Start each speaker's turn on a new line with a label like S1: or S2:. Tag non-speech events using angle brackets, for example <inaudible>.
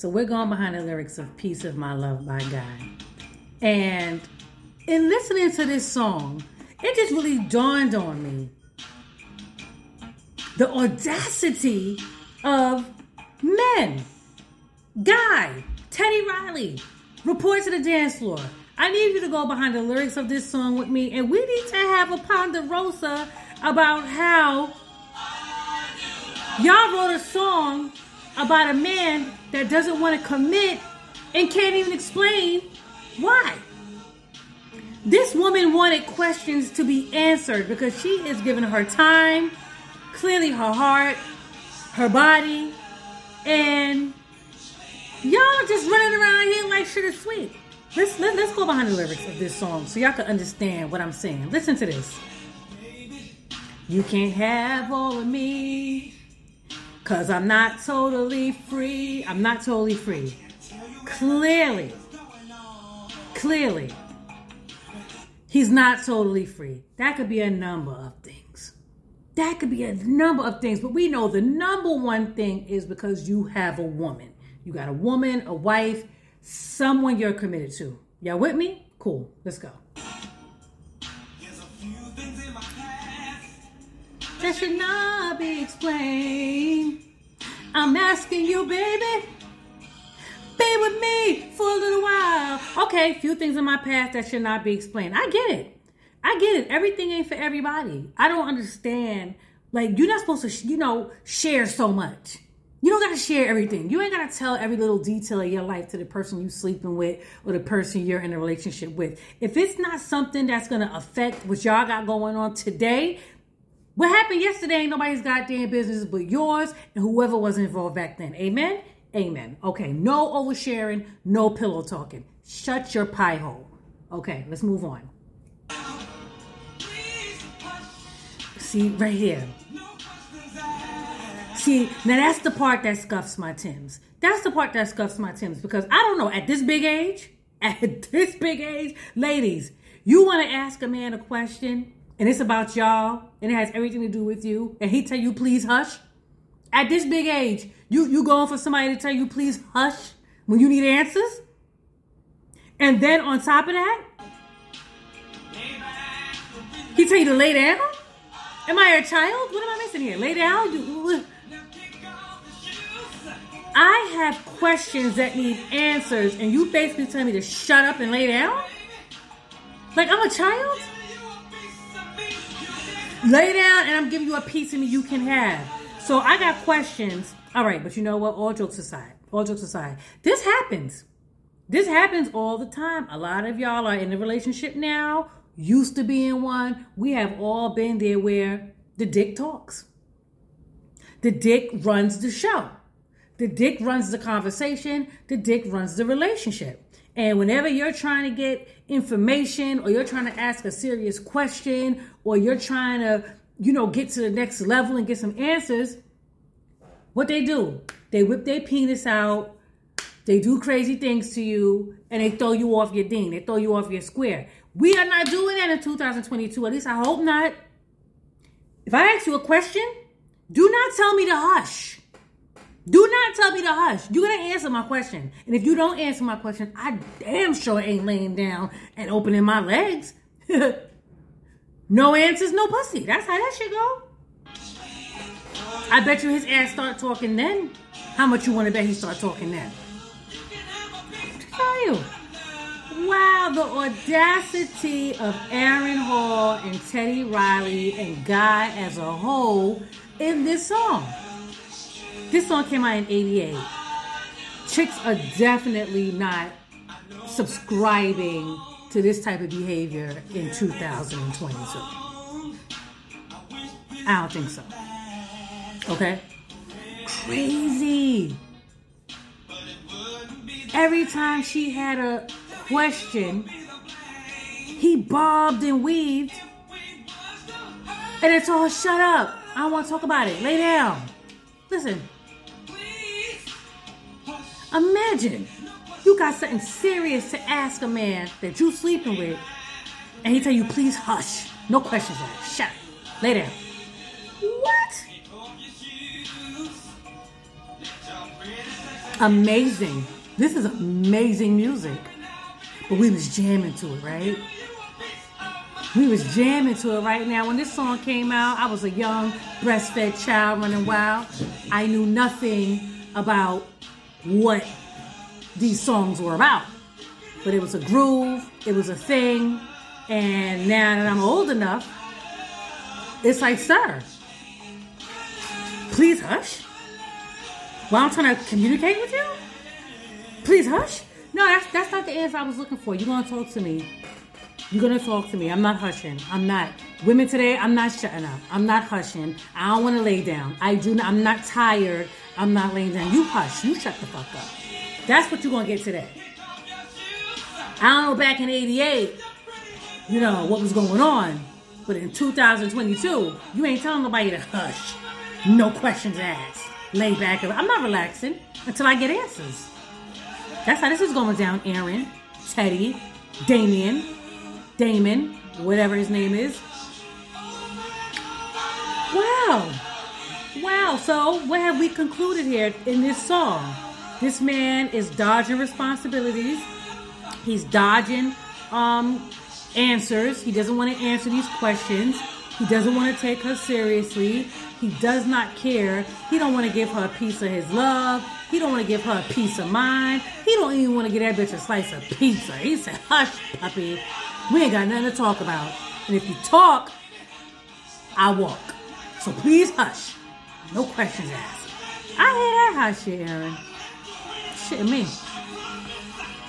S1: So we're going behind the lyrics of Piece of My Love by Guy. And in listening to this song, it just really dawned on me the audacity of men. Guy, Teddy Riley, report to the dance floor. I need you to go behind the lyrics of this song with me, and we need to have a ponderosa about how y'all wrote a song about a man that doesn't want to commit and can't even explain why. This woman wanted questions to be answered because she is giving her time, clearly her heart, her body, and y'all just running around here like shit is sweet. Let's let, us let us go behind the lyrics of this song so y'all can understand what I'm saying. Listen to this. You can't have all of me. Cause I'm not totally free. I'm not totally free. Clearly, clearly, he's not totally free. That could be a number of things. That could be a number of things. But we know the number one thing is because you have a woman. You got a woman, a wife, someone you're committed to. Y'all with me? Cool. Let's go. That should not be explained. I'm asking you, baby, be with me for a little while. Okay, few things in my past that should not be explained. I get it. I get it. Everything ain't for everybody. I don't understand. Like, you're not supposed to, you know, share so much. You don't gotta share everything. You ain't gotta tell every little detail of your life to the person you're sleeping with or the person you're in a relationship with. If it's not something that's gonna affect what y'all got going on today, what happened yesterday ain't nobody's goddamn business but yours and whoever was involved back then. Amen? Amen. Okay, no oversharing, no pillow talking. Shut your pie hole. Okay, let's move on. See, right here. See, now that's the part that scuffs my Tims. That's the part that scuffs my Tims because I don't know, at this big age, <laughs> at this big age, ladies, you want to ask a man a question and it's about y'all and it has everything to do with you. And he tell you please hush. At this big age you you going for somebody to tell you please hush when you need answers? And then on top of that he tell you to lay down? Am i a child? What am i missing here? Lay down? I have questions that need answers, and you basically tell me to shut up and lay down? Like I'm a child? Lay down and I'm giving you a piece of me you can have. So I got questions. All right, but you know what? All jokes aside, all jokes aside, this happens. This happens all the time. A lot of y'all are in a relationship now, used to be in one. We have all been there where the dick talks. The dick runs the show. The dick runs the conversation. The dick runs the relationship. And whenever you're trying to get information or you're trying to ask a serious question or you're trying to, you know, get to the next level and get some answers, what they do, they whip their penis out, they do crazy things to you, and they throw you off your ding. They throw you off your square. We are not doing that in 2022. At least I hope not. If I ask you a question, do not tell me to hush. Do not tell me to hush. You're gonna answer my question. And if you don't answer my question, I damn sure ain't laying down and opening my legs. <laughs> no answers, no pussy. That's how that shit go. I bet you his ass start talking then. How much you wanna bet he start talking then? Tell you. Wow, the audacity of Aaron Hall and Teddy Riley and Guy as a whole in this song. This song came out in 88. Chicks are definitely not subscribing to this type of behavior in 2022. I don't think so. Okay? Crazy. Every time she had a question, he bobbed and weaved. And it's all shut up. I don't want to talk about it. Lay down. Listen, Imagine you got something serious to ask a man that you sleeping with, and he tell you, please hush. No questions asked. Shut up. Lay down. What? amazing. This is amazing music. But we was jamming to it, right? We was jamming to it right now. When this song came out, I was a young breastfed child running wild. I knew nothing about what these songs were about. But it was a groove, it was a thing, and now that I'm old enough, it's like, sir, please hush. While I'm trying to communicate with you? Please hush. No, that's that's not the answer I was looking for. You're gonna talk to me. You're gonna talk to me. I'm not hushing. I'm not. Women today, I'm not shutting up. I'm not hushing. I don't want to lay down. I do. Not, I'm not tired. I'm not laying down. You hush. You shut the fuck up. That's what you're gonna get today. I don't know back in '88, you know what was going on, but in 2022, you ain't telling nobody to hush. No questions asked. Lay back. I'm not relaxing until I get answers. That's how this is going down, Aaron, Teddy, Damien, Damon, whatever his name is. Wow. Wow. So, what have we concluded here in this song? This man is dodging responsibilities. He's dodging um, answers. He doesn't want to answer these questions. He doesn't want to take her seriously. He does not care. He don't want to give her a piece of his love. He don't want to give her a piece of mind. He don't even want to get that bitch a slice of pizza. He said, hush, puppy. We ain't got nothing to talk about. And if you talk, I walk. So please hush. No questions asked. I hear that hot shit, Aaron. Shit me.